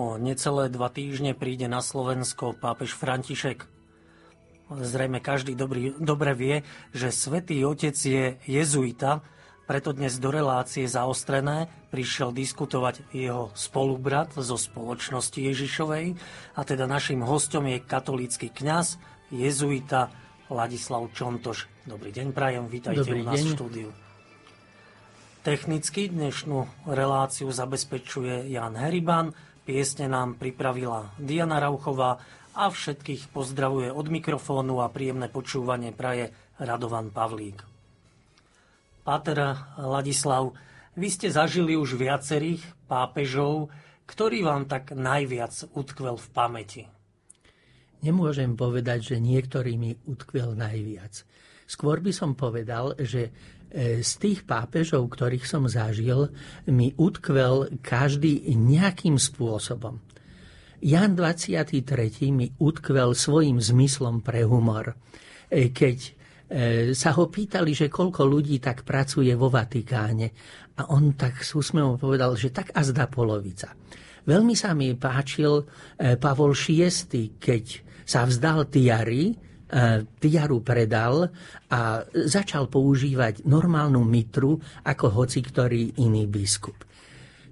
O necelé dva týždne príde na Slovensko pápež František. Zrejme každý dobrý, dobre vie, že svätý Otec je jezuita, preto dnes do relácie zaostrené prišiel diskutovať jeho spolubrat zo spoločnosti Ježišovej a teda našim hostom je katolícky kňaz, jezuita Ladislav Čontoš. Dobrý deň, prajem, vítajte Dobrý u nás deň. v štúdiu. Technicky dnešnú reláciu zabezpečuje Jan Heriban, Piesne nám pripravila Diana Rauchová a všetkých pozdravuje od mikrofónu a príjemné počúvanie praje Radovan Pavlík. Páter Ladislav, vy ste zažili už viacerých pápežov, ktorý vám tak najviac utkvel v pamäti? Nemôžem povedať, že niektorý mi utkvel najviac. Skôr by som povedal, že z tých pápežov, ktorých som zažil, mi utkvel každý nejakým spôsobom. Jan 23. mi utkvel svojim zmyslom pre humor. E, keď e, sa ho pýtali, že koľko ľudí tak pracuje vo Vatikáne a on tak s úsmevom povedal, že tak a zdá polovica. Veľmi sa mi páčil Pavol VI, keď sa vzdal tiary, tiaru predal a začal používať normálnu mitru ako hoci ktorý iný biskup.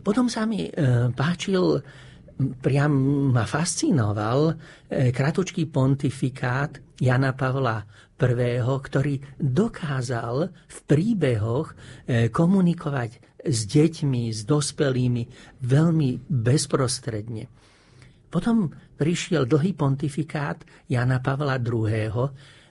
Potom sa mi e, páčil, priam ma fascinoval e, kratučký pontifikát Jana Pavla I., ktorý dokázal v príbehoch e, komunikovať s deťmi, s dospelými veľmi bezprostredne. Potom prišiel dlhý pontifikát Jana Pavla II.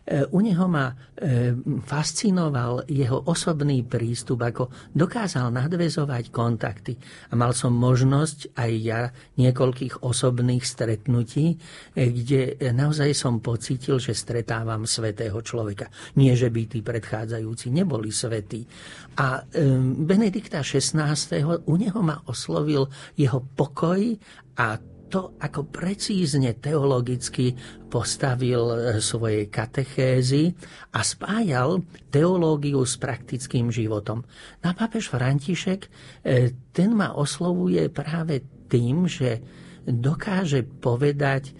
E, u neho ma e, fascinoval jeho osobný prístup, ako dokázal nadvezovať kontakty. A mal som možnosť aj ja niekoľkých osobných stretnutí, e, kde naozaj som pocítil, že stretávam svetého človeka. Nie, že by tí predchádzajúci neboli svetí. A Benedikta XVI. u neho ma oslovil jeho pokoj a to, ako precízne teologicky postavil e, svoje katechézy a spájal teológiu s praktickým životom. Na pápež František, e, ten ma oslovuje práve tým, že dokáže povedať e,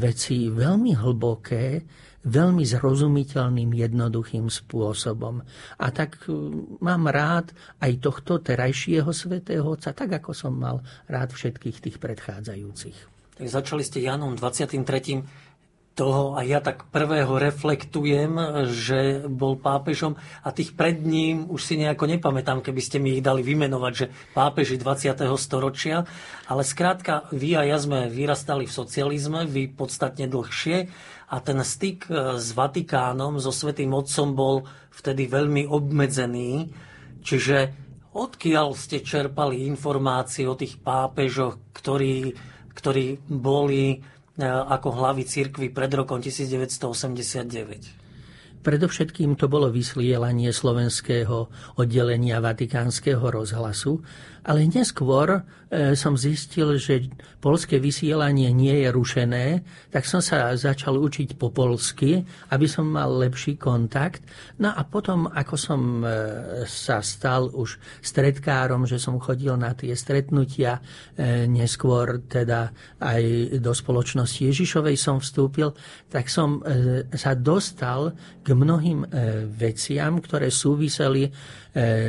veci veľmi hlboké, veľmi zrozumiteľným, jednoduchým spôsobom. A tak e, mám rád aj tohto terajšieho svätého Otca, tak ako som mal rád všetkých tých predchádzajúcich. Tak začali ste Janom 23 toho a ja tak prvého reflektujem, že bol pápežom a tých pred ním už si nejako nepamätám, keby ste mi ich dali vymenovať, že pápeži 20. storočia, ale skrátka vy a ja sme vyrastali v socializme, vy podstatne dlhšie a ten styk e, s Vatikánom, so Svetým Otcom bol vtedy veľmi obmedzený, čiže odkiaľ ste čerpali informácie o tých pápežoch, ktorí, ktorí boli ako hlavy cirkvy pred rokom 1989. Predovšetkým to bolo vysielanie slovenského oddelenia Vatikánskeho rozhlasu, ale neskôr e, som zistil, že polské vysielanie nie je rušené, tak som sa začal učiť po polsky, aby som mal lepší kontakt. No a potom, ako som e, sa stal už stredkárom, že som chodil na tie stretnutia, e, neskôr teda aj do spoločnosti Ježišovej som vstúpil, tak som sa dostal k mnohým veciam, ktoré súviseli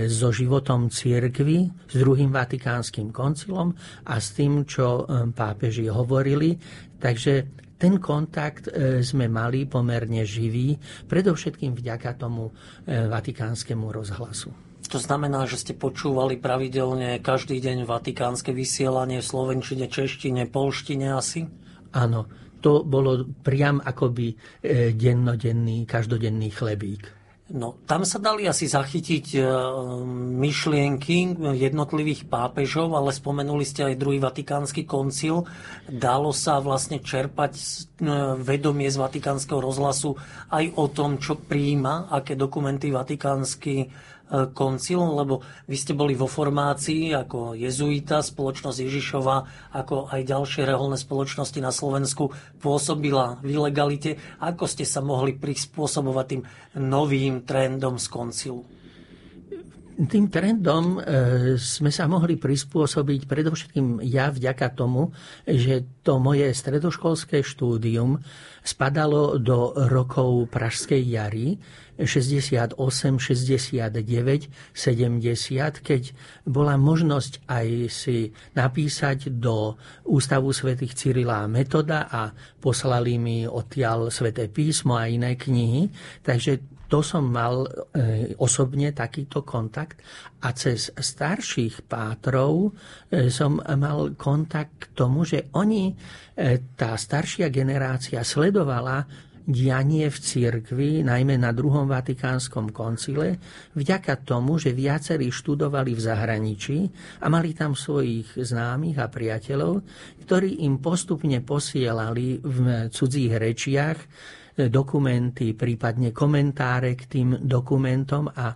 so životom církvy, s druhým vatikánskym koncilom a s tým, čo e, pápeži hovorili. Takže ten kontakt e, sme mali pomerne živý, predovšetkým vďaka tomu vatikánskemu rozhlasu. To znamená, že ste počúvali pravidelne každý deň vatikánske vysielanie v slovenčine, češtine, polštine asi? Áno, to bolo priam akoby dennodenný, každodenný chlebík. No, tam sa dali asi zachytiť e, myšlienky jednotlivých pápežov, ale spomenuli ste aj druhý vatikánsky koncil. Dalo sa vlastne čerpať e, vedomie z vatikánskeho rozhlasu aj o tom, čo príjima, aké dokumenty vatikánsky koncil, lebo vy ste boli vo formácii ako jezuita, spoločnosť Ježišova, ako aj ďalšie reholné spoločnosti na Slovensku pôsobila v ilegalite. Ako ste sa mohli prispôsobovať tým novým trendom z koncilu? tým trendom e, sme sa mohli prispôsobiť predovšetkým ja vďaka tomu, že to moje stredoškolské štúdium spadalo do rokov Pražskej jary 68, 69, 70, keď bola možnosť aj si napísať do Ústavu svätých Cyrila a Metoda a poslali mi odtiaľ sväté písmo a iné knihy. Takže to som mal e, osobne takýto kontakt a cez starších pátrov e, som mal kontakt k tomu, že oni, e, tá staršia generácia sledovala dianie v cirkvi, najmä na druhom Vatikánskom koncile, vďaka tomu, že viacerí študovali v zahraničí a mali tam svojich známych a priateľov, ktorí im postupne posielali v cudzích rečiach dokumenty, prípadne komentáre k tým dokumentom a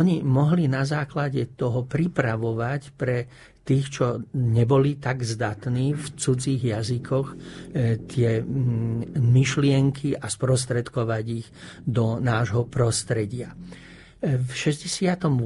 oni mohli na základe toho pripravovať pre tých, čo neboli tak zdatní v cudzích jazykoch, e, tie myšlienky a sprostredkovať ich do nášho prostredia. V 68. E,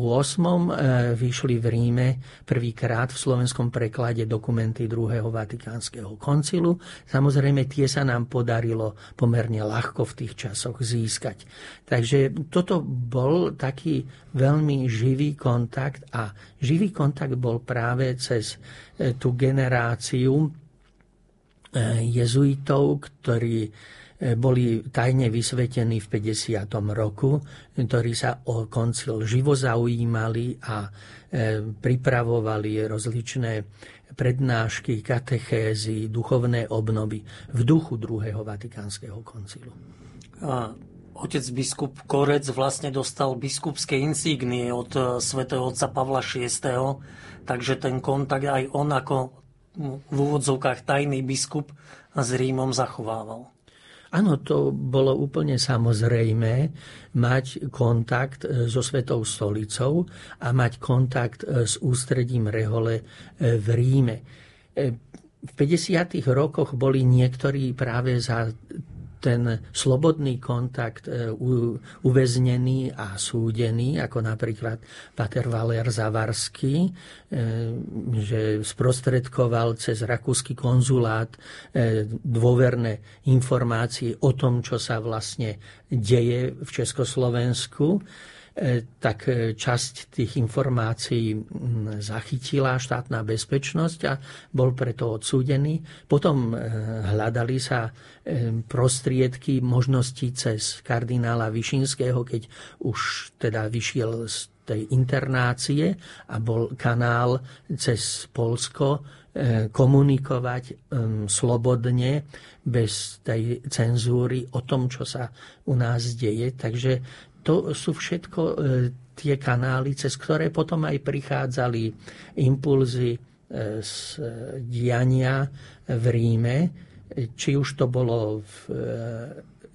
vyšli v Ríme prvýkrát v slovenskom preklade dokumenty druhého Vatikánskeho koncilu. Samozrejme, tie sa nám podarilo pomerne ľahko v tých časoch získať. Takže toto bol taký veľmi živý kontakt a živý kontakt bol práve cez e, tú generáciu e, jezuitov, ktorí boli tajne vysvetení v 50. roku, ktorí sa o koncil živo zaujímali a e, pripravovali rozličné prednášky, katechézy, duchovné obnovy v duchu druhého Vatikánskeho koncilu. A otec biskup Korec vlastne dostal biskupské insígnie od e, svätého otca Pavla VI, takže ten kontakt aj on ako v úvodzovkách tajný biskup s Rímom zachovával. Áno, to bolo úplne samozrejme mať kontakt e, so Svetou stolicou a mať kontakt e, s ústredím Rehole e, v Ríme. V 50. rokoch boli niektorí práve za ten slobodný kontakt e, uväznený a súdený, ako napríklad Pater Valer Zavarský, e, že sprostredkoval cez rakúsky konzulát e, dôverné informácie o tom, čo sa vlastne deje v Československu tak e, časť tých informácií zachytila štátna bezpečnosť a bol preto odsúdený. Potom e, hľadali sa prostriedky, možnosti cez kardinála Višinského, keď už teda vyšiel z tej internácie a bol kanál cez Polsko komunikovať slobodne, bez tej cenzúry o tom, čo sa u nás deje. Takže to sú všetko e, tie kanály, cez ktoré potom aj prichádzali impulzy e, z e, diania v Ríme, či už to bolo v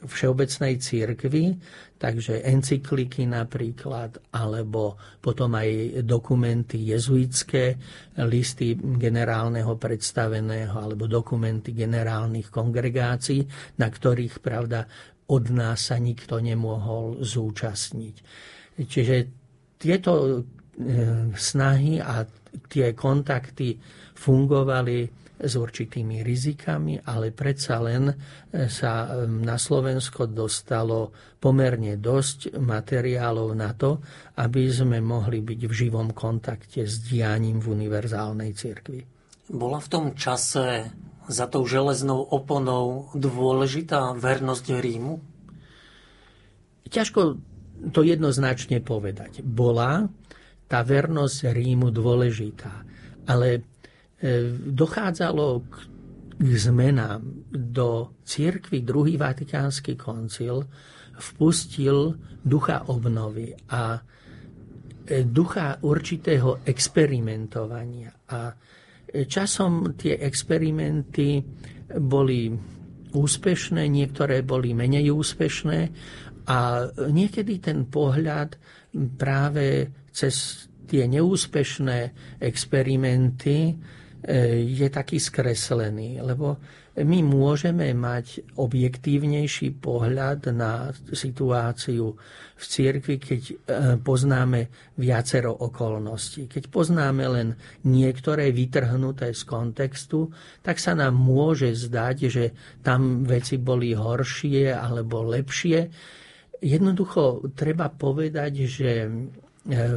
všeobecnej církvi, takže encykliky napríklad, alebo potom aj dokumenty jezuitské, listy generálneho predstaveného, alebo dokumenty generálnych kongregácií, na ktorých, pravda, od nás sa nikto nemohol zúčastniť. Čiže tieto e, snahy a tie kontakty fungovali s určitými rizikami, ale predsa len e, sa na Slovensko dostalo pomerne dosť materiálov na to, aby sme mohli byť v živom kontakte s dianím v univerzálnej cirkvi. Bola v tom čase za tou železnou oponou dôležitá vernosť Rímu? Ťažko to jednoznačne povedať. Bola tá vernosť Rímu dôležitá, ale e, dochádzalo k zmenám. Do církvy druhý Vatikánsky koncil vpustil ducha obnovy a e, ducha určitého experimentovania. A Časom tie experimenty boli úspešné, niektoré boli menej úspešné a niekedy ten pohľad práve cez tie neúspešné experimenty e, je taký skreslený, lebo my môžeme mať objektívnejší pohľad na situáciu v cirkvi, keď e, poznáme viacero okolností. Keď poznáme len niektoré vytrhnuté z kontextu, tak sa nám môže zdať, že tam veci boli horšie alebo lepšie. Jednoducho treba povedať, že e,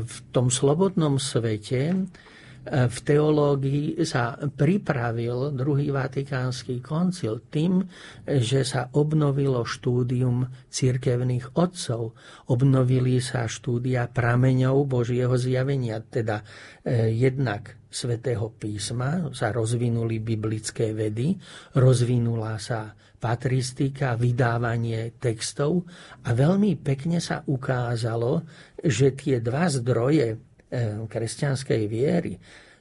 v tom slobodnom svete v teológii sa pripravil druhý vatikánsky koncil tým, že sa obnovilo štúdium cirkevných otcov. Obnovili sa štúdia prameňov Božieho zjavenia, teda eh, jednak svätého písma, sa rozvinuli biblické vedy, rozvinula sa patristika, vydávanie textov a veľmi pekne sa ukázalo, že tie dva zdroje kresťanskej viery,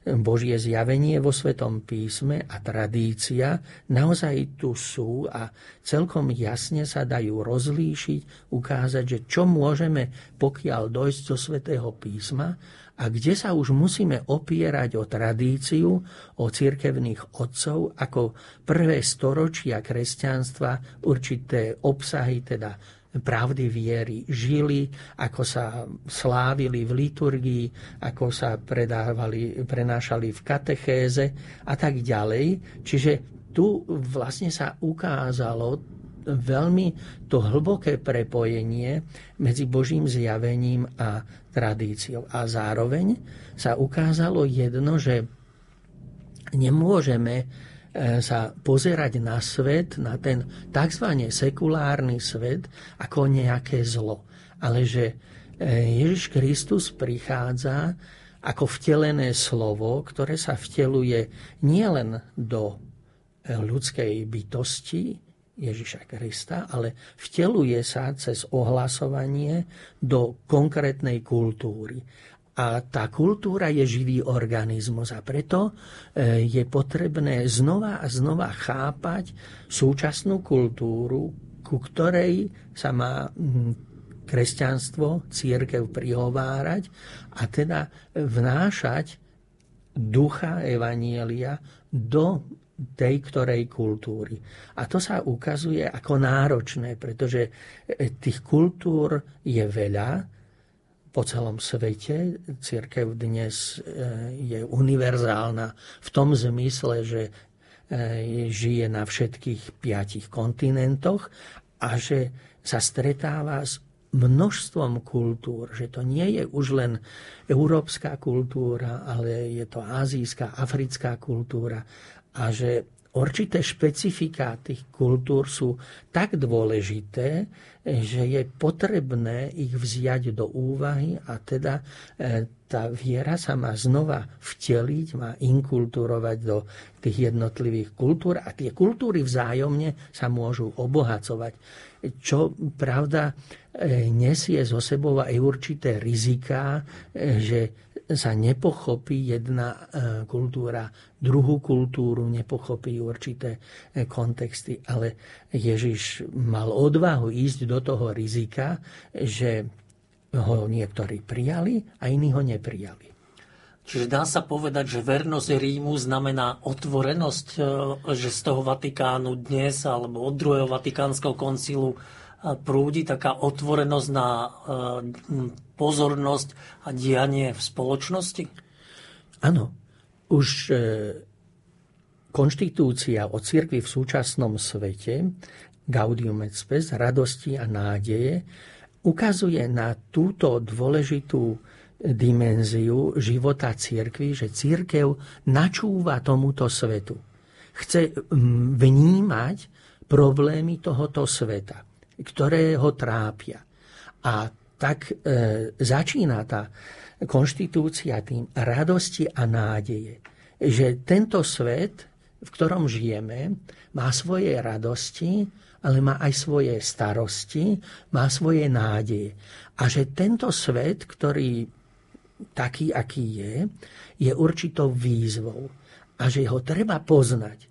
Božie zjavenie vo Svetom písme a tradícia naozaj tu sú a celkom jasne sa dajú rozlíšiť, ukázať, že čo môžeme, pokiaľ dojsť do Svetého písma a kde sa už musíme opierať o tradíciu, o cirkevných otcov, ako prvé storočia kresťanstva, určité obsahy, teda pravdy viery žili, ako sa slávili v liturgii, ako sa predávali, prenášali v katechéze a tak ďalej. Čiže tu vlastne sa ukázalo veľmi to hlboké prepojenie medzi Božím zjavením a tradíciou. A zároveň sa ukázalo jedno, že nemôžeme sa pozerať na svet, na ten tzv. sekulárny svet, ako nejaké zlo. Ale že e, Ježiš Kristus prichádza ako vtelené slovo, ktoré sa vteluje nielen do e, ľudskej bytosti Ježiša Krista, ale vteluje sa cez ohlasovanie do konkrétnej kultúry. A tá kultúra je živý organizmus a preto e, je potrebné znova a znova chápať súčasnú kultúru, ku ktorej sa má kresťanstvo, církev prihovárať a teda vnášať ducha Evanielia do tej ktorej kultúry. A to sa ukazuje ako náročné, pretože e, tých kultúr je veľa, po celom svete. Církev dnes e, je univerzálna v tom zmysle, že e, žije na všetkých piatich kontinentoch a že sa stretáva s množstvom kultúr, že to nie je už len európska kultúra, ale je to azijská, africká kultúra a že určité špecifika tých kultúr sú tak dôležité, že je potrebné ich vziať do úvahy a teda e, tá viera sa má znova vteliť, má inkulturovať do tých jednotlivých kultúr a tie kultúry vzájomne sa môžu obohacovať. Čo pravda e, nesie zo sebou aj určité rizika, e, že sa nepochopí jedna e, kultúra, druhú kultúru, nepochopí určité e, kontexty. Ale Ježiš mal odvahu ísť do toho rizika, že ho niektorí prijali a iní ho neprijali. Čiže dá sa povedať, že vernosť Rímu znamená otvorenosť, e, že z toho Vatikánu dnes alebo od druhého Vatikánskeho koncilu prúdi taká otvorenosť na e, pozornosť a dianie v spoločnosti? Áno. Už e, konštitúcia o cirkvi v súčasnom svete Gaudium et Spes, radosti a nádeje, ukazuje na túto dôležitú dimenziu života církvy, že církev načúva tomuto svetu. Chce vnímať problémy tohoto sveta ktoré ho trápia. A tak e, začína tá konštitúcia tým radosti a nádeje, že tento svet, v ktorom žijeme, má svoje radosti, ale má aj svoje starosti, má svoje nádeje. A že tento svet, ktorý taký, aký je, je určitou výzvou. A že ho treba poznať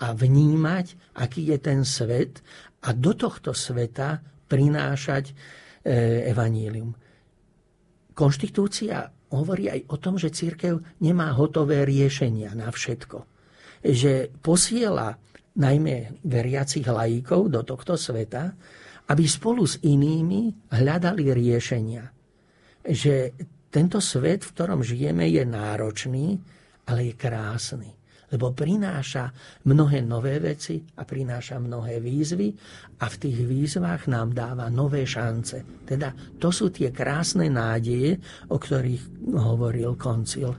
a vnímať, aký je ten svet a do tohto sveta prinášať e, evanílium. Konštitúcia hovorí aj o tom, že církev nemá hotové riešenia na všetko. Že posiela najmä veriacich lajíkov do tohto sveta, aby spolu s inými hľadali riešenia. Že tento svet, v ktorom žijeme, je náročný, ale je krásny lebo prináša mnohé nové veci a prináša mnohé výzvy a v tých výzvach nám dáva nové šance. Teda to sú tie krásne nádeje, o ktorých hovoril koncil.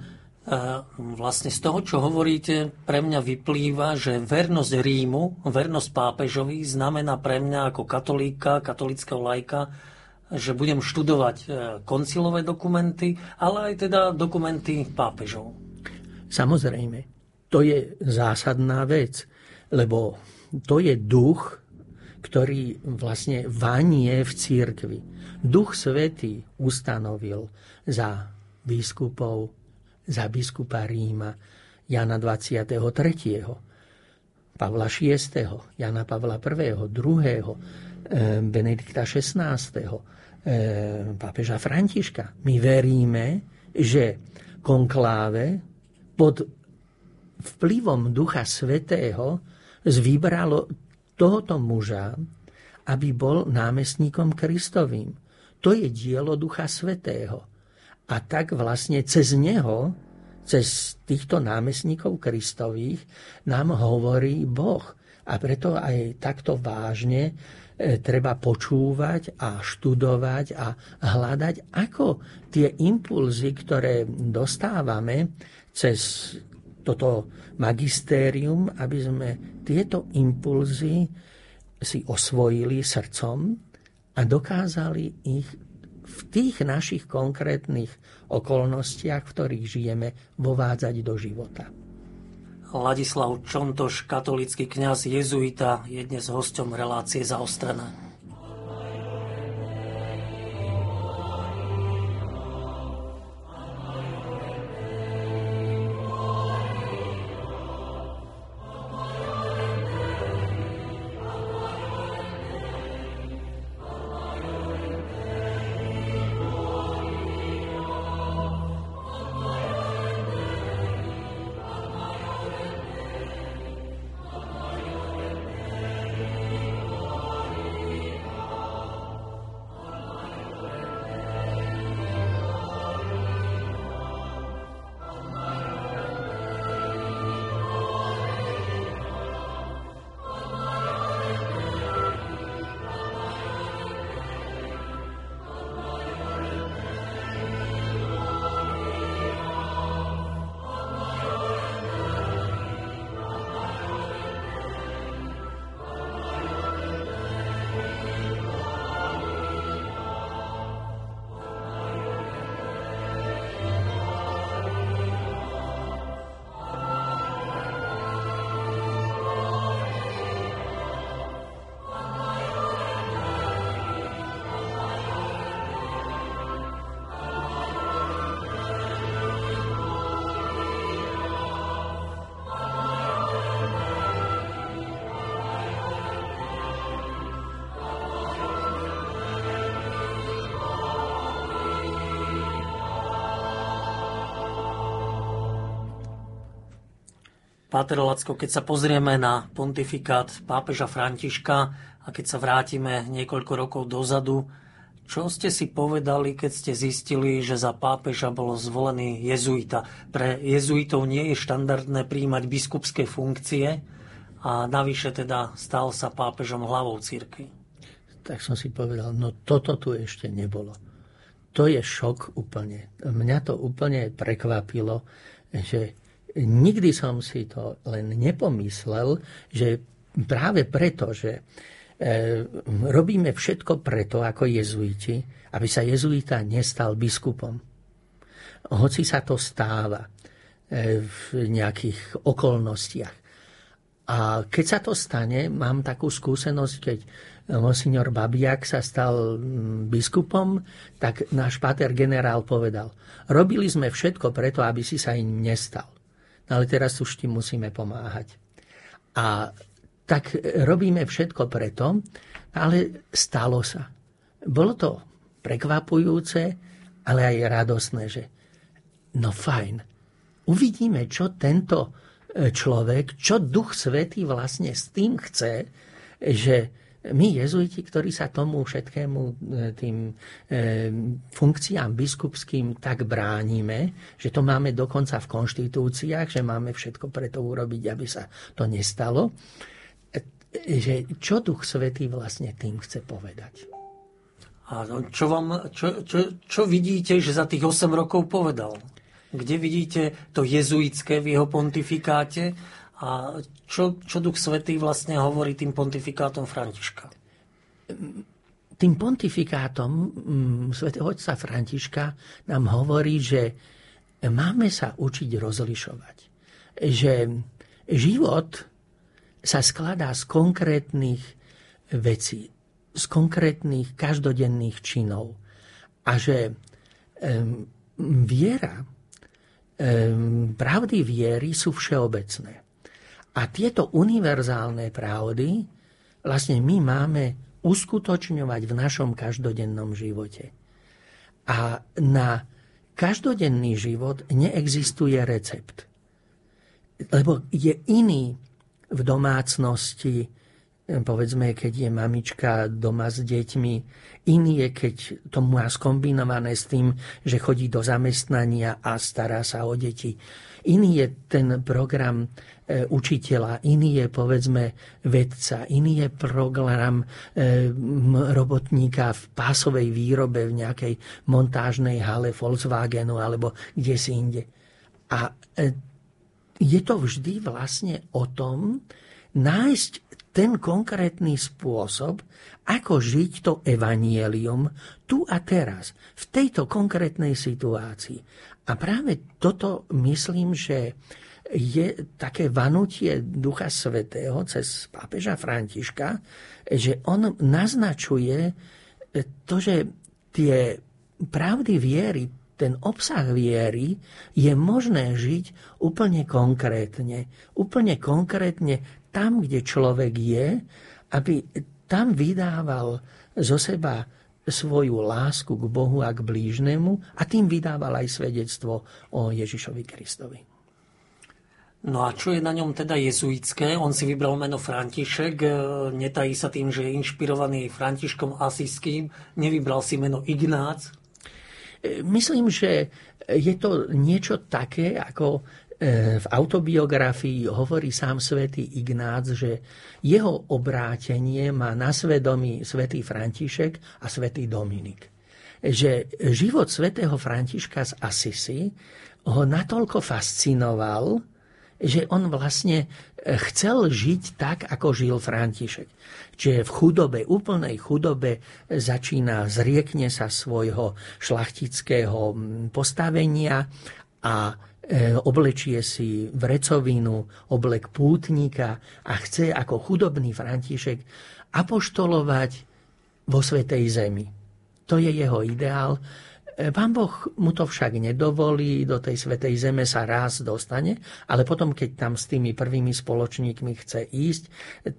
Vlastne z toho, čo hovoríte, pre mňa vyplýva, že vernosť Rímu, vernosť pápežovi znamená pre mňa ako katolíka, katolického lajka, že budem študovať e, koncilové dokumenty, ale aj teda dokumenty pápežov. Samozrejme to je zásadná vec, lebo to je duch, ktorý vlastne vanie v církvi. Duch Svetý ustanovil za biskupov, za biskupa Ríma Jana 23. Pavla VI., Jana Pavla I., II., Benedikta XVI., pápeža Františka. My veríme, že konkláve pod vplyvom Ducha Svetého zvybralo tohoto muža, aby bol námestníkom Kristovým. To je dielo Ducha Svetého. A tak vlastne cez neho, cez týchto námestníkov Kristových, nám hovorí Boh. A preto aj takto vážne e, treba počúvať a študovať a hľadať, ako tie impulzy, ktoré dostávame cez toto magistérium, aby sme tieto impulzy si osvojili srdcom a dokázali ich v tých našich konkrétnych okolnostiach, v ktorých žijeme, vovádzať do života. Ladislav Čontoš, katolický kňaz jezuita, je dnes hosťom relácie zaostrené. Páter Lacko, keď sa pozrieme na pontifikát pápeža Františka a keď sa vrátime niekoľko rokov dozadu, čo ste si povedali, keď ste zistili, že za pápeža bol zvolený jezuita? Pre jezuitov nie je štandardné príjmať biskupské funkcie a navyše teda stal sa pápežom hlavou církvy. Tak som si povedal, no toto tu ešte nebolo. To je šok úplne. Mňa to úplne prekvapilo, že nikdy som si to len nepomyslel, že práve preto, že e, robíme všetko preto, ako jezuiti, aby sa jezuita nestal biskupom. Hoci sa to stáva e, v nejakých okolnostiach. A keď sa to stane, mám takú skúsenosť, keď monsignor Babiak sa stal biskupom, tak náš pater generál povedal, robili sme všetko preto, aby si sa im nestal. Ale teraz už tým musíme pomáhať. A tak robíme všetko preto, ale stalo sa. Bolo to prekvapujúce, ale aj radosné, že no fajn, uvidíme, čo tento človek, čo Duch Svetý vlastne s tým chce, že my jezuiti, ktorí sa tomu všetkému e, tým e, funkciám biskupským tak bránime, že to máme dokonca v konštitúciách, že máme všetko preto urobiť, aby sa to nestalo, e, že čo Duch Svetý vlastne tým chce povedať. A čo, vám, čo, čo, čo vidíte, že za tých 8 rokov povedal? Kde vidíte to jezuitské v jeho pontifikáte a čo, čo Duch Svetý vlastne hovorí tým pontifikátom Františka? Tým pontifikátom mm, svätého otca Františka nám hovorí, že máme sa učiť rozlišovať. Že život sa skladá z konkrétnych vecí, z konkrétnych každodenných činov. A že viera, pravdy viery sú všeobecné. A tieto univerzálne pravdy vlastne my máme uskutočňovať v našom každodennom živote. A na každodenný život neexistuje recept. Lebo je iný v domácnosti, povedzme, keď je mamička doma s deťmi, iný je, keď to má skombinované s tým, že chodí do zamestnania a stará sa o deti. Iný je ten program E, učiteľa, iný je povedzme vedca, iný je program e, robotníka v pásovej výrobe v nejakej montážnej hale Volkswagenu alebo kde si inde. A e, je to vždy vlastne o tom nájsť ten konkrétny spôsob, ako žiť to evanielium tu a teraz, v tejto konkrétnej situácii. A práve toto myslím, že je také vanutie Ducha Svetého cez pápeža Františka, že on naznačuje to, že tie pravdy viery, ten obsah viery je možné žiť úplne konkrétne. Úplne konkrétne tam, kde človek je, aby tam vydával zo seba svoju lásku k Bohu a k blížnemu a tým vydával aj svedectvo o Ježišovi Kristovi. No a čo je na ňom teda jezuitské? On si vybral meno František, e, netají sa tým, že je inšpirovaný Františkom Asiským, nevybral si meno Ignác? E, myslím, že je to niečo také, ako v autobiografii hovorí sám svätý Ignác, že jeho obrátenie má na svedomí svätý František a svätý Dominik. Že život svätého Františka z Asisi ho natoľko fascinoval, že on vlastne e, chcel žiť tak, ako žil František. Čiže v chudobe, úplnej chudobe začína, zriekne sa svojho šlachtického postavenia a e, oblečie si vrecovinu, oblek pútnika a chce ako chudobný František apoštolovať vo Svetej Zemi. To je jeho ideál E, pán Boh mu to však nedovolí, do tej svetej zeme sa raz dostane, ale potom, keď tam s tými prvými spoločníkmi chce ísť,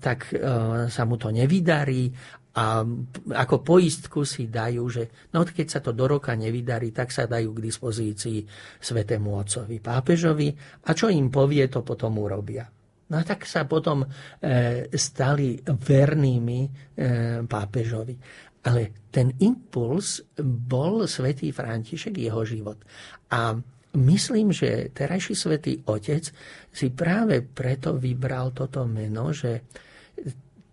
tak e, sa mu to nevydarí a ako poistku si dajú, že no keď sa to do roka nevydarí, tak sa dajú k dispozícii svetému otcovi pápežovi a čo im povie, to potom urobia. No a tak sa potom e, stali vernými e, pápežovi. Ale ten impuls bol svätý František, jeho život. A myslím, že terajší svätý Otec si práve preto vybral toto meno, že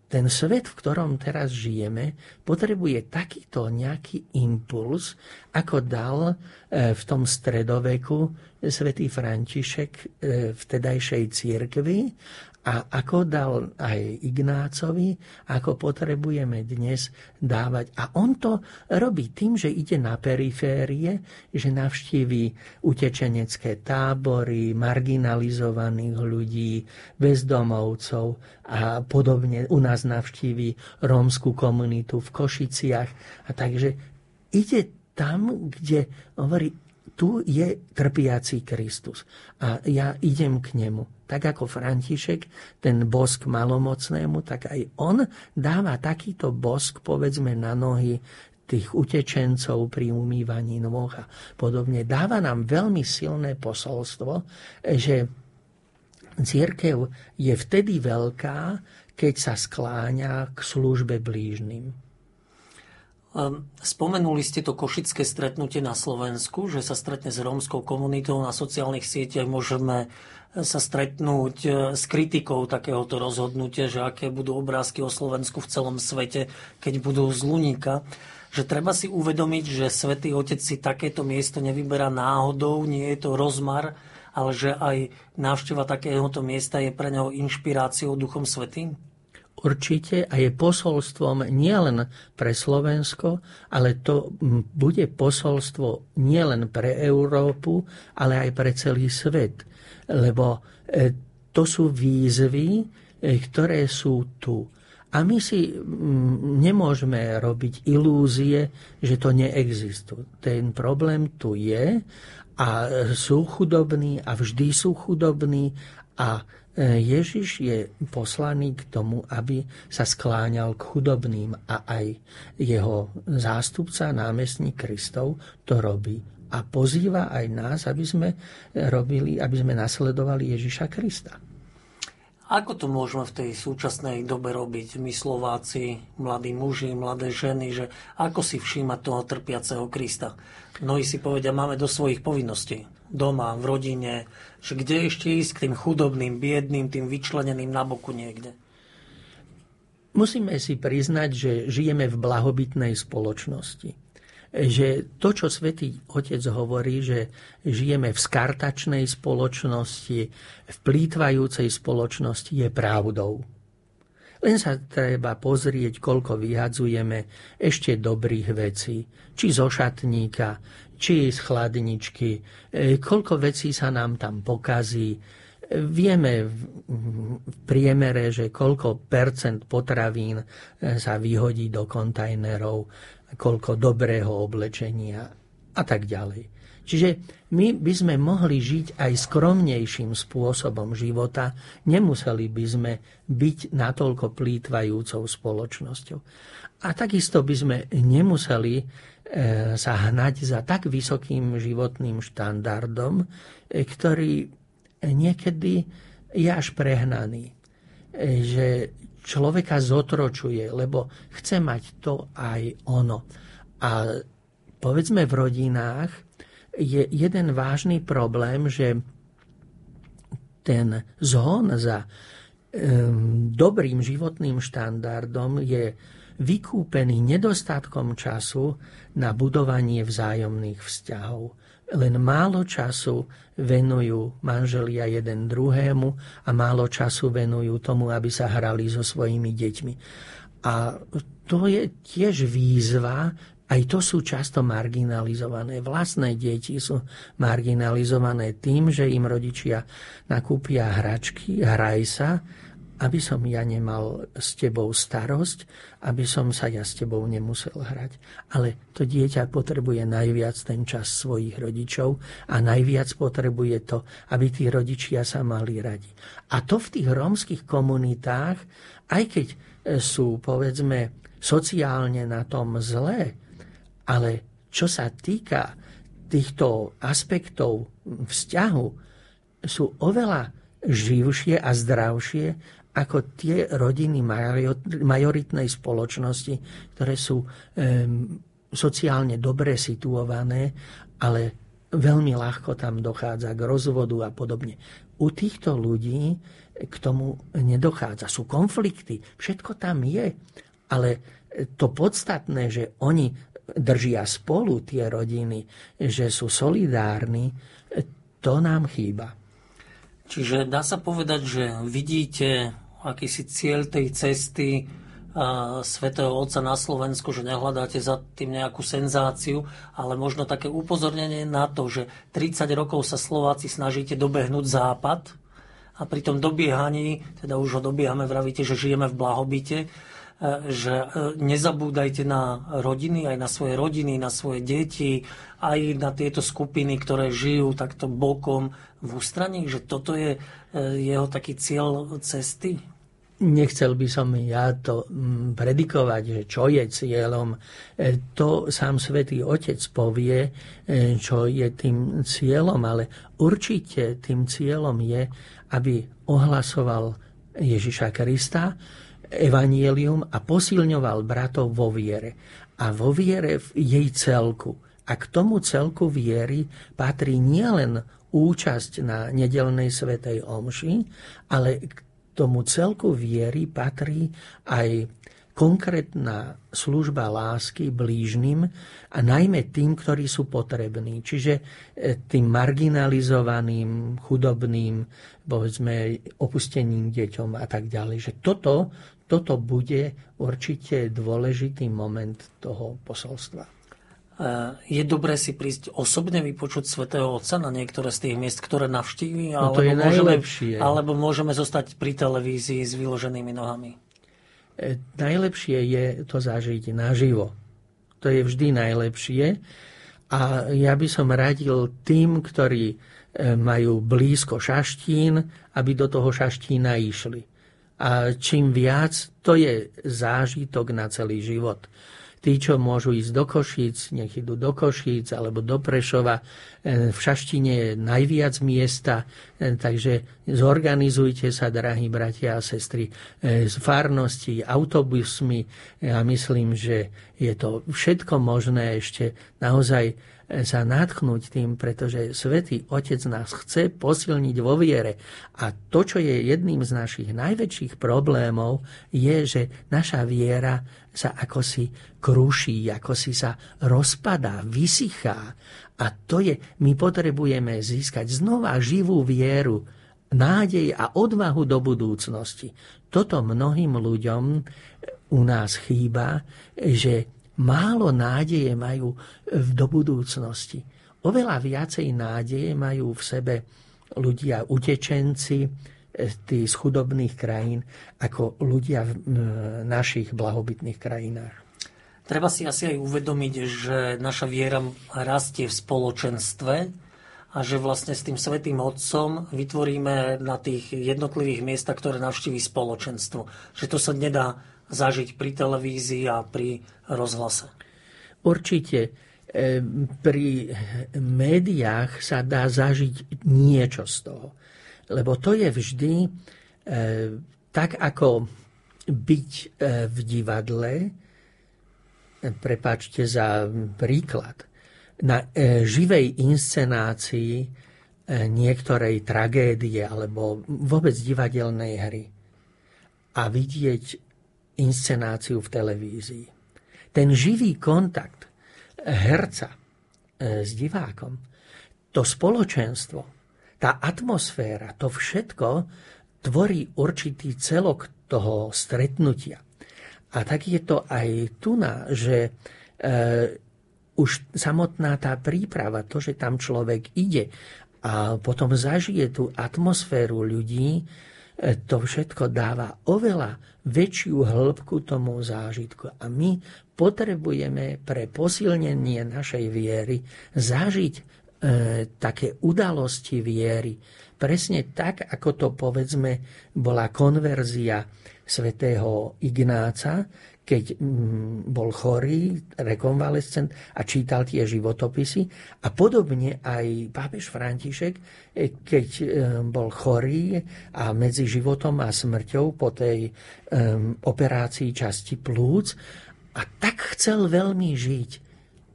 ten svet, v ktorom teraz žijeme, potrebuje takýto nejaký impuls, ako dal e, v tom stredoveku svätý František e, v tedajšej církvi a ako dal aj Ignácovi, ako potrebujeme dnes dávať. A on to robí tým, že ide na periférie, že navštíví utečenecké tábory, marginalizovaných ľudí, bezdomovcov a podobne. U nás navštíví rómskú komunitu v Košiciach. A takže ide tam, kde hovorí, tu je trpiaci Kristus a ja idem k nemu. Tak ako František, ten bosk malomocnému, tak aj on dáva takýto bosk, povedzme, na nohy tých utečencov pri umývaní nôh a podobne. Dáva nám veľmi silné posolstvo, že Církev je vtedy veľká, keď sa skláňa k službe blížnym. Ehm, spomenuli ste to košické stretnutie na Slovensku, že sa stretne s rómskou komunitou na sociálnych sieťach. Môžeme sa stretnúť e, s kritikou takéhoto rozhodnutia, že aké budú obrázky o Slovensku v celom svete, keď budú z Luníka. Že treba si uvedomiť, že Svetý Otec si takéto miesto nevyberá náhodou, nie je to rozmar, ale že aj návšteva takéhoto miesta je pre neho inšpiráciou Duchom Svetým? Určite a je posolstvom nielen pre Slovensko, ale to bude posolstvo nielen pre Európu, ale aj pre celý svet. Lebo e, to sú výzvy, e, ktoré sú tu. A my si nemôžeme robiť ilúzie, že to neexistuje. Ten problém tu je a sú chudobní a vždy sú chudobní a Ježiš je poslaný k tomu, aby sa skláňal k chudobným a aj jeho zástupca, námestník Kristov, to robí. A pozýva aj nás, aby sme robili, aby sme nasledovali Ježiša Krista. Ako to môžeme v tej súčasnej dobe robiť my Slováci, mladí muži, mladé ženy, že ako si všímať toho trpiaceho Krista? Mnohí si povedia, máme do svojich povinností doma, v rodine, že kde ešte ísť k tým chudobným, biedným, tým vyčleneným na boku niekde? Musíme si priznať, že žijeme v blahobytnej spoločnosti že to, čo svätý Otec hovorí, že žijeme v skartačnej spoločnosti, v plýtvajúcej spoločnosti, je pravdou. Len sa treba pozrieť, koľko vyhadzujeme ešte dobrých vecí, či zo šatníka, či z chladničky, e, koľko vecí sa nám tam pokazí. Vieme v priemere, že koľko percent potravín e, sa vyhodí do kontajnerov koľko dobrého oblečenia a tak ďalej. Čiže my by sme mohli žiť aj skromnejším spôsobom života, nemuseli by sme byť natoľko plýtvajúcou spoločnosťou. A takisto by sme nemuseli e, sa hnať za tak vysokým životným štandardom, e, ktorý niekedy je až prehnaný. E, že človeka zotročuje, lebo chce mať to aj ono. A povedzme v rodinách je jeden vážny problém, že ten zhon za um, dobrým životným štandardom je vykúpený nedostatkom času na budovanie vzájomných vzťahov len málo času venujú manželia jeden druhému a málo času venujú tomu, aby sa hrali so svojimi deťmi. A to je tiež výzva, aj to sú často marginalizované. Vlastné deti sú marginalizované tým, že im rodičia nakúpia hračky, hraj sa aby som ja nemal s tebou starosť, aby som sa ja s tebou nemusel hrať. Ale to dieťa potrebuje najviac ten čas svojich rodičov a najviac potrebuje to, aby tí rodičia sa mali radi. A to v tých rómskych komunitách, aj keď e, sú, povedzme, sociálne na tom zlé, ale čo sa týka týchto aspektov vzťahu, sú oveľa živšie a zdravšie ako tie rodiny majoritnej spoločnosti, ktoré sú sociálne dobre situované, ale veľmi ľahko tam dochádza k rozvodu a podobne. U týchto ľudí k tomu nedochádza. Sú konflikty, všetko tam je, ale to podstatné, že oni držia spolu tie rodiny, že sú solidárni, to nám chýba. Čiže dá sa povedať, že vidíte akýsi cieľ tej cesty Svetého Otca na Slovensku, že nehľadáte za tým nejakú senzáciu, ale možno také upozornenie na to, že 30 rokov sa Slováci snažíte dobehnúť Západ a pri tom dobiehaní, teda už ho dobiehame, vravíte, že žijeme v blahobite, že e, nezabúdajte na rodiny, aj na svoje rodiny, na svoje deti, aj na tieto skupiny, ktoré žijú takto bokom v ústraní, že toto je e, jeho taký cieľ cesty? nechcel by som ja to mm, predikovať, že čo je cieľom. E, to sám Svetý Otec povie, čo je tým cieľom, ale určite tým cieľom je, aby ohlasoval Ježiša Krista, evanielium a posilňoval bratov vo viere. A vo viere v jej celku. A k tomu celku viery patrí nielen účasť na nedelnej svetej omši, ale k tomu celku viery patrí aj konkrétna služba lásky blížnym a najmä tým, ktorí sú potrební. Čiže e, tým marginalizovaným, chudobným, povedzme, opusteným deťom a tak ďalej. Že toto, toto bude určite dôležitý moment toho posolstva. Je dobré si prísť osobne vypočuť svätého Otca na niektoré z tých miest, ktoré navštíví? No to je môžeme, alebo môžeme zostať pri televízii s vyloženými nohami? E, najlepšie je to zažiť naživo. To je vždy najlepšie. A ja by som radil tým, ktorí e, majú blízko šaštín, aby do toho šaštína išli. A čím viac, to je zážitok na celý život. Tí, čo môžu ísť do Košíc, nech idú do Košíc alebo do Prešova. E, v Šaštine je najviac miesta, takže zorganizujte sa, drahí bratia a sestry, e, z farnosti, autobusmi. Ja myslím, že je to všetko možné ešte naozaj sa natchnúť tým, pretože Svetý Otec nás chce posilniť vo viere. A to, čo je jedným z našich najväčších problémov, je, že naša viera sa ako si kruší, ako si sa rozpadá, vysychá. A to je, my potrebujeme získať znova živú vieru, nádej a odvahu do budúcnosti. Toto mnohým ľuďom u nás chýba, že málo nádeje majú do budúcnosti. Oveľa viacej nádeje majú v sebe ľudia utečenci, eh, tí z chudobných krajín, ako ľudia v našich blahobytných krajinách. Treba si asi aj uvedomiť, že naša viera rastie v spoločenstve a že vlastne s tým Svetým Otcom vytvoríme na tých jednotlivých miestach, ktoré navštíví spoločenstvo. Že to sa nedá zažiť pri televízii a pri rozhlase? Určite e, pri médiách sa dá zažiť niečo z toho. Lebo to je vždy e, tak, ako byť e, v divadle, prepačte za príklad, na živej inscenácii niektorej tragédie alebo vôbec divadelnej hry a vidieť inscenáciu v televízii. Ten živý kontakt herca e, s divákom, to spoločenstvo, tá atmosféra, to všetko tvorí určitý celok toho stretnutia. A tak je to aj tu že e, už samotná tá príprava, to, že tam človek ide a potom zažije tú atmosféru ľudí, to všetko dáva oveľa väčšiu hĺbku tomu zážitku. A my potrebujeme pre posilnenie našej viery zažiť e, také udalosti viery. Presne tak, ako to povedzme bola konverzia svätého Ignáca, keď mm, bol chorý, rekonvalescent a čítal tie životopisy. A podobne aj pápež František, e, keď e, bol chorý a medzi životom a smrťou po tej operácii časti plúc a tak chcel veľmi žiť.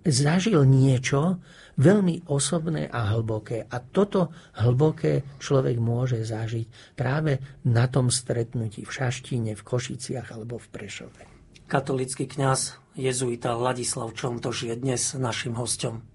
Zažil niečo veľmi osobné a hlboké. A toto hlboké človek môže zažiť práve na tom stretnutí v Šaštíne, v Košiciach alebo v Prešove. Katolický kňaz jezuita Ladislav Čontoš je dnes našim hostom.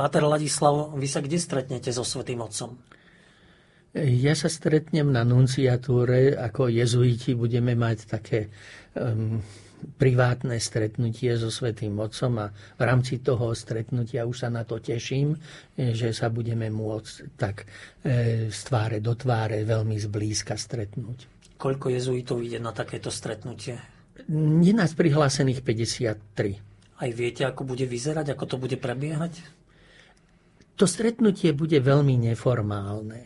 Páter Ladislav, vy sa kde stretnete so Svetým Otcom? Ja sa stretnem na nunciatúre, ako jezuiti budeme mať také um, privátne stretnutie so Svetým Otcom a v rámci toho stretnutia už sa na to teším, že sa budeme môcť tak e, z tváre do tváre veľmi zblízka stretnúť. Koľko jezuitov ide na takéto stretnutie? Je nás prihlásených 53. Aj viete, ako bude vyzerať, ako to bude prebiehať? To stretnutie bude veľmi neformálne.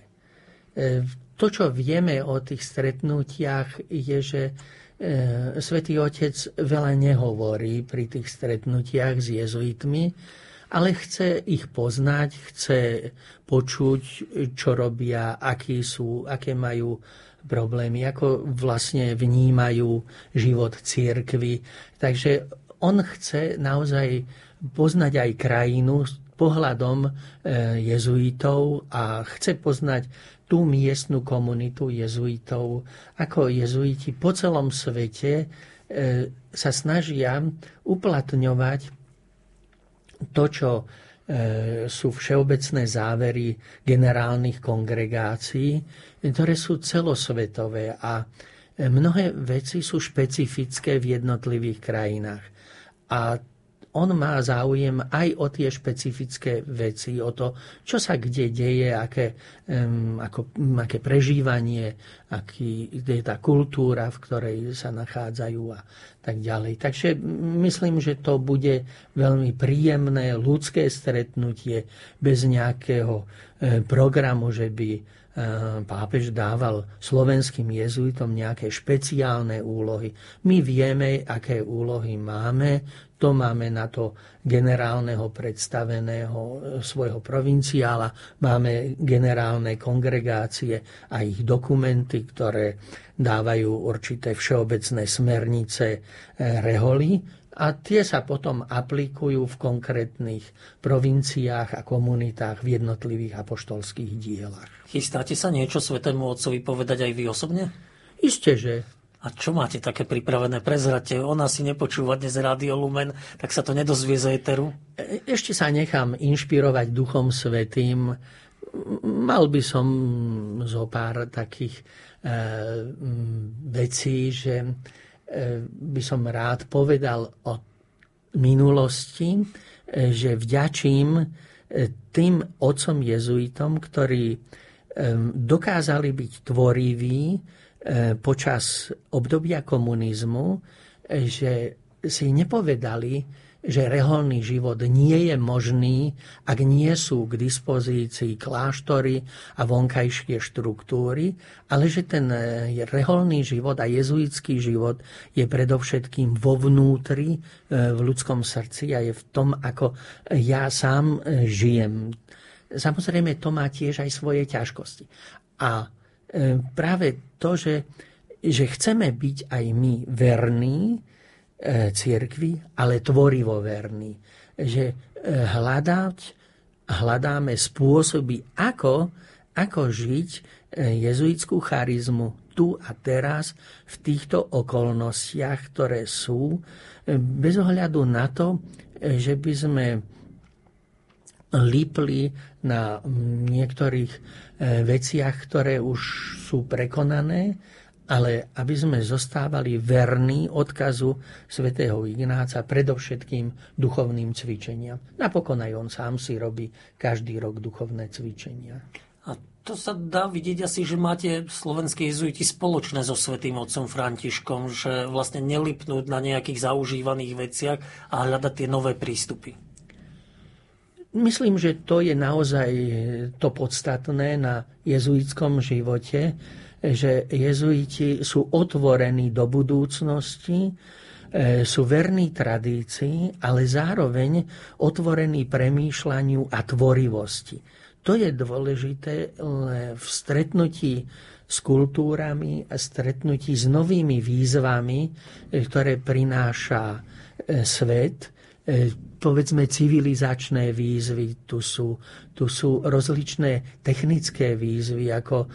E, to, čo vieme o tých stretnutiach, je, že e, Svetý Otec veľa nehovorí pri tých stretnutiach s jezuitmi, ale chce ich poznať, chce počuť, čo robia, akí sú, aké majú problémy, ako vlastne vnímajú život církvy. Takže on chce naozaj poznať aj krajinu pohľadom e, jezuitov a chce poznať tú miestnu komunitu jezuitov, ako jezuiti po celom svete e, sa snažia uplatňovať to, čo e, sú všeobecné závery generálnych kongregácií, ktoré sú celosvetové a mnohé veci sú špecifické v jednotlivých krajinách. A on má záujem aj o tie špecifické veci, o to, čo sa kde deje, aké, um, ako, aké prežívanie, aký je tá kultúra, v ktorej sa nachádzajú a tak ďalej. Takže myslím, že to bude veľmi príjemné ľudské stretnutie bez nejakého e, programu, že by pápež dával slovenským jezuitom nejaké špeciálne úlohy. My vieme, aké úlohy máme, to máme na to generálneho predstaveného e, svojho provinciála, máme generálne kongregácie a ich dokumenty, ktoré dávajú určité všeobecné smernice e, reholy a tie sa potom aplikujú v konkrétnych provinciách a komunitách v jednotlivých apoštolských dielach. Chystáte sa niečo Svetému Otcovi povedať aj vy osobne? Isté, že a čo máte také pripravené? Prezrate, ona si nepočúva dnes Radio Lumen, tak sa to nedozvie z éteru? E, ešte sa nechám inšpirovať Duchom Svetým. Mal by som zo pár takých e, vecí, že by som rád povedal o minulosti, e, že vďačím e, tým otcom jezuitom, ktorí e, dokázali byť tvoriví, E, počas obdobia komunizmu, e, že si nepovedali, že reholný život nie je možný, ak nie sú k dispozícii kláštory a vonkajšie štruktúry, ale že ten e, reholný život a jezuitský život je predovšetkým vo vnútri, v ľudskom srdci a je v tom, ako ja sám žijem. Samozrejme, to má tiež aj svoje ťažkosti. A E, práve to, že, že chceme byť aj my verní e, cirkvi, ale tvorivo verní. Že e, hľadať, hľadáme spôsoby, ako, ako žiť jezuitskú charizmu tu a teraz v týchto okolnostiach, ktoré sú, bez ohľadu na to, že by sme lipli na niektorých e, veciach, ktoré už sú prekonané, ale aby sme zostávali verní odkazu svätého Ignáca, predovšetkým duchovným cvičeniam. Napokon aj on sám si robí každý rok duchovné cvičenia. A to sa dá vidieť asi, že máte slovenské jezuiti spoločné so svätým otcom Františkom, že vlastne nelipnúť na nejakých zaužívaných veciach a hľadať tie nové prístupy. Myslím, že to je naozaj to podstatné na jezuitskom živote, že jezuiti sú otvorení do budúcnosti, e, sú verní tradícii, ale zároveň otvorení premýšľaniu a tvorivosti. To je dôležité v stretnutí s kultúrami a stretnutí s novými výzvami, e, ktoré prináša e, svet E, povedzme civilizačné výzvy, tu sú, tu sú rozličné technické výzvy, ako e,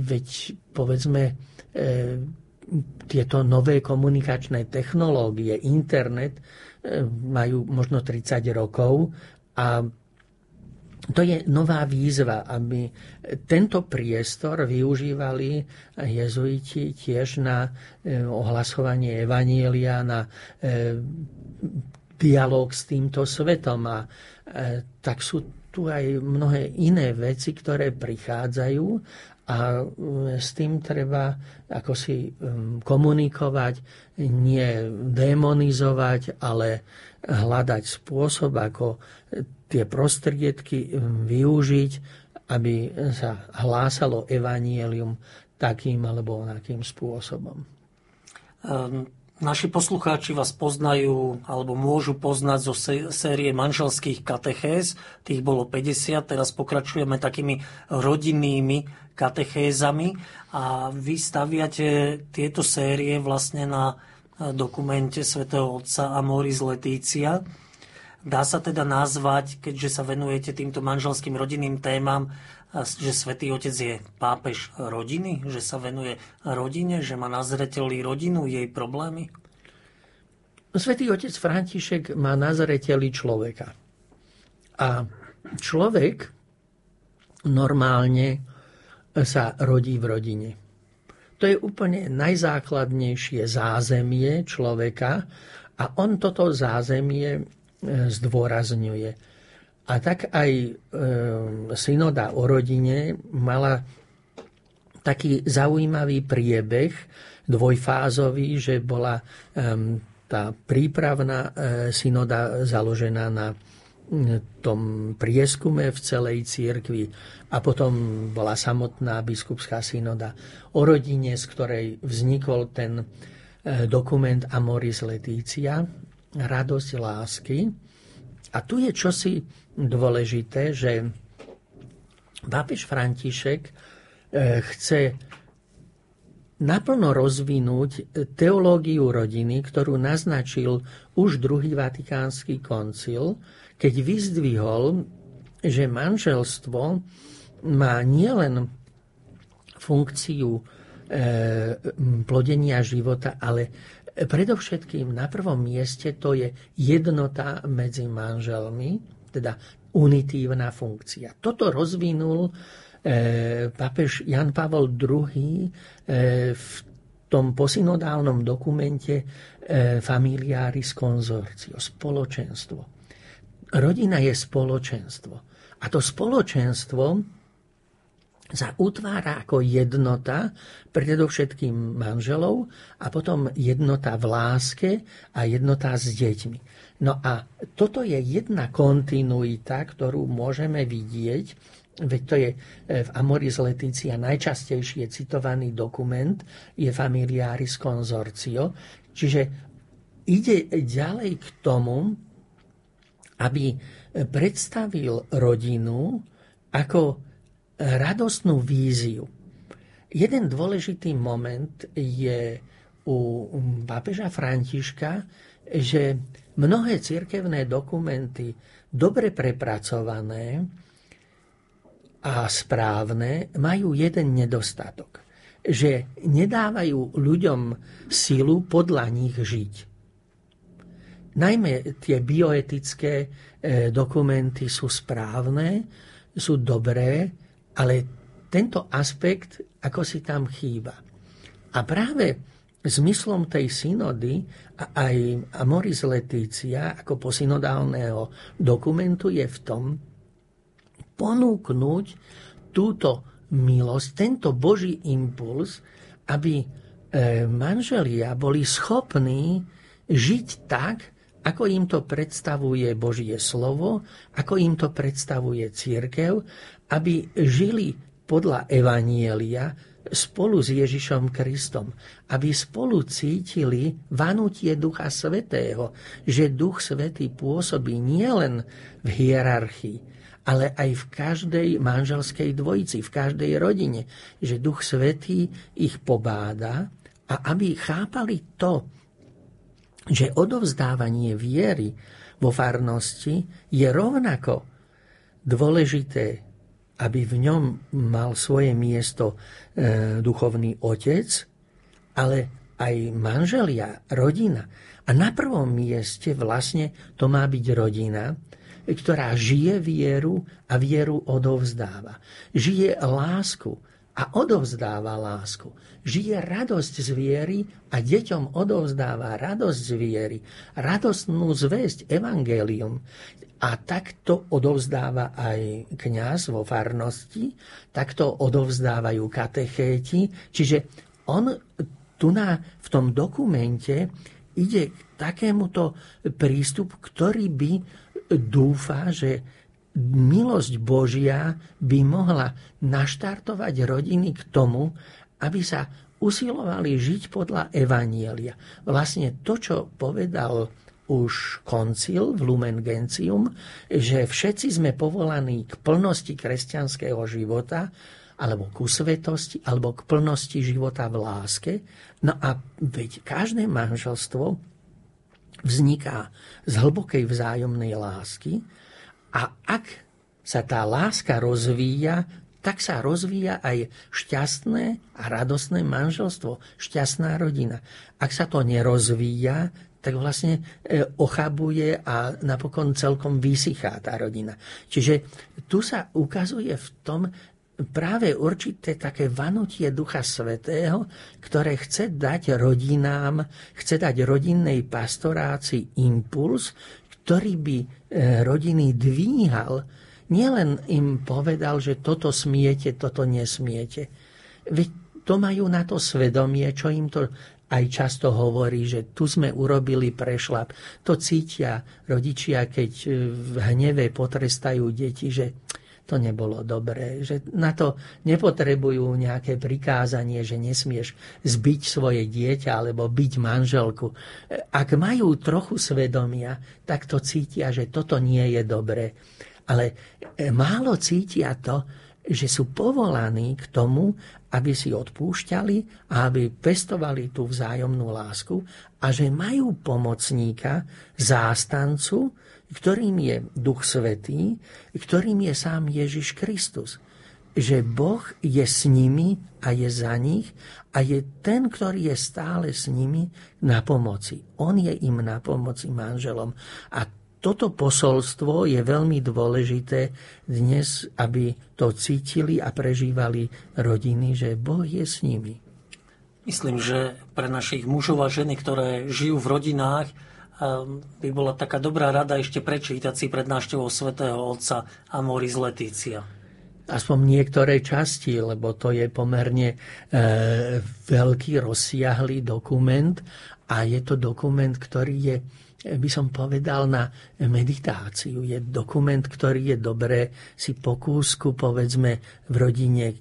veď povedzme e, tieto nové komunikačné technológie, internet majú možno 30 rokov A to je nová výzva, aby tento priestor využívali jezuiti tiež na e, ohlasovanie Evanielia, na e, dialog s týmto svetom. A e, tak sú tu aj mnohé iné veci, ktoré prichádzajú a s tým treba ako si komunikovať, nie demonizovať, ale hľadať spôsob, ako tie prostriedky využiť, aby sa hlásalo evanielium takým alebo onakým spôsobom. Naši poslucháči vás poznajú alebo môžu poznať zo série manželských katechéz. Tých bolo 50, teraz pokračujeme takými rodinnými katechézami a vy staviate tieto série vlastne na dokumente svätého Otca Amoris Letícia. Dá sa teda nazvať, keďže sa venujete týmto manželským rodinným témam, že svätý Otec je pápež rodiny, že sa venuje rodine, že má na rodinu, jej problémy? Svetý Otec František má na človeka. A človek normálne sa rodí v rodine. To je úplne najzákladnejšie zázemie človeka a on toto zázemie E, zdôrazňuje. A tak aj e, synoda o rodine mala taký zaujímavý priebeh, dvojfázový, že bola tá prípravná e, synoda založená na tom prieskume v celej církvi a potom bola samotná biskupská synoda o rodine, z ktorej vznikol ten dokument Amoris Letícia, radosť lásky. A tu je čosi dôležité, že pápež František e, chce naplno rozvinúť teológiu rodiny, ktorú naznačil už druhý vatikánsky koncil, keď vyzdvihol, že manželstvo má nielen funkciu e, plodenia života, ale Predovšetkým na prvom mieste to je jednota medzi manželmi, teda unitívna funkcia. Toto rozvinul e, papež Jan Pavel II e, v tom posynodálnom dokumente e, Familiaris Consortio, spoločenstvo. Rodina je spoločenstvo. A to spoločenstvo sa utvára ako jednota, predovšetkým manželov a potom jednota v láske a jednota s deťmi. No a toto je jedna kontinuita, ktorú môžeme vidieť, veď to je e, v Amoris Leticia najčastejšie citovaný dokument, je Familiaris Consortio, čiže ide ďalej k tomu, aby predstavil rodinu ako radostnú víziu. Jeden dôležitý moment je u pápeža Františka, že mnohé cirkevné dokumenty dobre prepracované a správne majú jeden nedostatok. Že nedávajú ľuďom silu podľa nich žiť. Najmä tie bioetické e, dokumenty sú správne, sú dobré, ale tento aspekt ako si tam chýba. A práve zmyslom tej synody a aj Amoris Letícia ako posynodálneho dokumentu je v tom ponúknuť túto milosť, tento Boží impuls, aby e, manželia boli schopní žiť tak, ako im to predstavuje Božie slovo, ako im to predstavuje církev aby žili podľa Evanielia spolu s Ježišom Kristom, aby spolu cítili vanutie Ducha Svetého, že Duch Svetý pôsobí nielen v hierarchii, ale aj v každej manželskej dvojici, v každej rodine, že Duch Svetý ich pobáda a aby chápali to, že odovzdávanie viery vo farnosti je rovnako dôležité aby v ňom mal svoje miesto e, duchovný otec, ale aj manželia, rodina. A na prvom mieste vlastne to má byť rodina, ktorá žije vieru a vieru odovzdáva. Žije lásku a odovzdáva lásku. Žije radosť z viery a deťom odovzdáva radosť z viery, radostnú zväzť, evangelium. A takto odovzdáva aj kňaz vo farnosti, takto odovzdávajú katechéti. Čiže on tu na, v tom dokumente ide k takémuto prístup, ktorý by dúfa, že milosť Božia by mohla naštartovať rodiny k tomu, aby sa usilovali žiť podľa Evanielia. Vlastne to, čo povedal už koncil v Lumen Gentium, že všetci sme povolaní k plnosti kresťanského života, alebo ku svetosti, alebo k plnosti života v láske. No a veď každé manželstvo vzniká z hlbokej vzájomnej lásky a ak sa tá láska rozvíja, tak sa rozvíja aj šťastné a radostné manželstvo, šťastná rodina. Ak sa to nerozvíja, tak vlastne e, ochabuje a napokon celkom vysychá tá rodina. Čiže tu sa ukazuje v tom práve určité také vanutie Ducha Svetého, ktoré chce dať rodinám, chce dať rodinnej pastorácii impuls, ktorý by e, rodiny dvíhal, nielen im povedal, že toto smiete, toto nesmiete. Veď to majú na to svedomie, čo im to aj často hovorí, že tu sme urobili prešlap. To cítia rodičia, keď e, v hneve potrestajú deti, že to nebolo dobré, že na to nepotrebujú nejaké prikázanie, že nesmieš zbiť svoje dieťa alebo byť manželku. Ak majú trochu svedomia, tak to cítia, že toto nie je dobré. Ale e, málo cítia to, že sú povolaní k tomu, aby si odpúšťali a aby pestovali tú vzájomnú lásku a že majú pomocníka, zástancu, ktorým je Duch Svetý, ktorým je sám Ježiš Kristus. Že Boh je s nimi a je za nich a je ten, ktorý je stále s nimi na pomoci. On je im na pomoci manželom. A toto posolstvo je veľmi dôležité dnes, aby to cítili a prežívali rodiny, že Boh je s nimi. Myslím, že pre našich mužov a ženy, ktoré žijú v rodinách, by bola taká dobrá rada ešte prečítať si pred návštevou svätého Otca Amoris Letícia. Aspoň niektoré časti, lebo to je pomerne e, veľký, rozsiahlý dokument a je to dokument, ktorý je by som povedal, na meditáciu. Je dokument, ktorý je dobré si po kúsku, povedzme, v rodine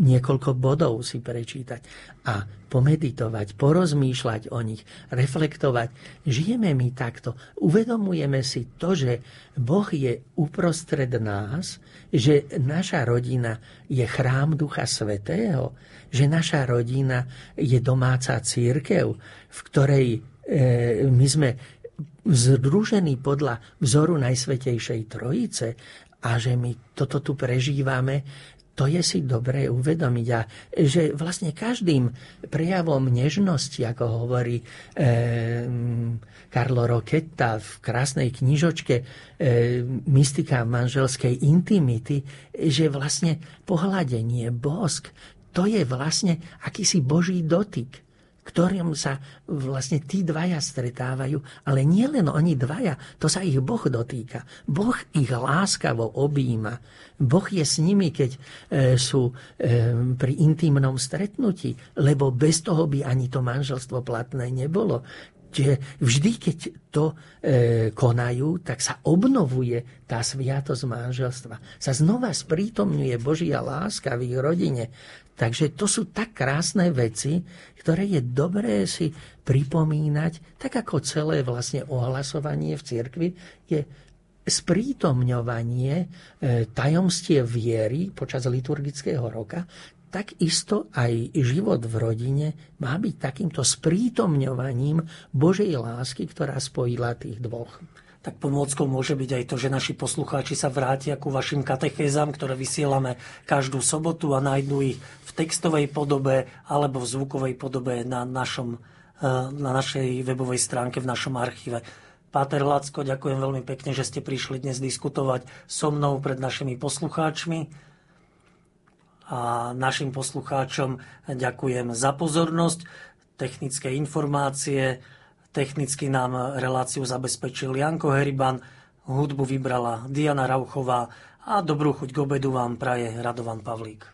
niekoľko bodov si prečítať a pomeditovať, porozmýšľať o nich, reflektovať. Žijeme my takto, uvedomujeme si to, že Boh je uprostred nás, že naša rodina je chrám Ducha Svetého, že naša rodina je domáca církev, v ktorej e, my sme združení podľa vzoru Najsvetejšej Trojice a že my toto tu prežívame to je si dobré uvedomiť. A že vlastne každým prejavom nežnosti, ako hovorí e, Karlo Roketta v krásnej knižočke e, Mystika manželskej intimity, že vlastne pohľadenie, bosk, to je vlastne akýsi boží dotyk ktorým sa vlastne tí dvaja stretávajú, ale nie len oni dvaja, to sa ich Boh dotýka. Boh ich láskavo objíma. Boh je s nimi, keď e, sú e, pri intimnom stretnutí, lebo bez toho by ani to manželstvo platné nebolo. Čiže vždy, keď to e, konajú, tak sa obnovuje tá sviatosť manželstva. Sa znova sprítomňuje Božia láska v ich rodine. Takže to sú tak krásne veci, ktoré je dobré si pripomínať, tak ako celé vlastne ohlasovanie v cirkvi je sprítomňovanie e, tajomstie viery počas liturgického roka, takisto aj život v rodine má byť takýmto sprítomňovaním Božej lásky, ktorá spojila tých dvoch. Tak pomôckou môže byť aj to, že naši poslucháči sa vrátia ku vašim katechézam, ktoré vysielame každú sobotu a nájdú ich v textovej podobe alebo v zvukovej podobe na, našom, eh, na našej webovej stránke, v našom archíve. Páter Lacko, ďakujem veľmi pekne, že ste prišli dnes diskutovať so mnou pred našimi poslucháčmi. A našim poslucháčom ďakujem za pozornosť, technické informácie. Technicky nám reláciu zabezpečil Janko Heriban, hudbu vybrala Diana Rauchová a dobrú chuť k obedu vám praje Radovan Pavlík.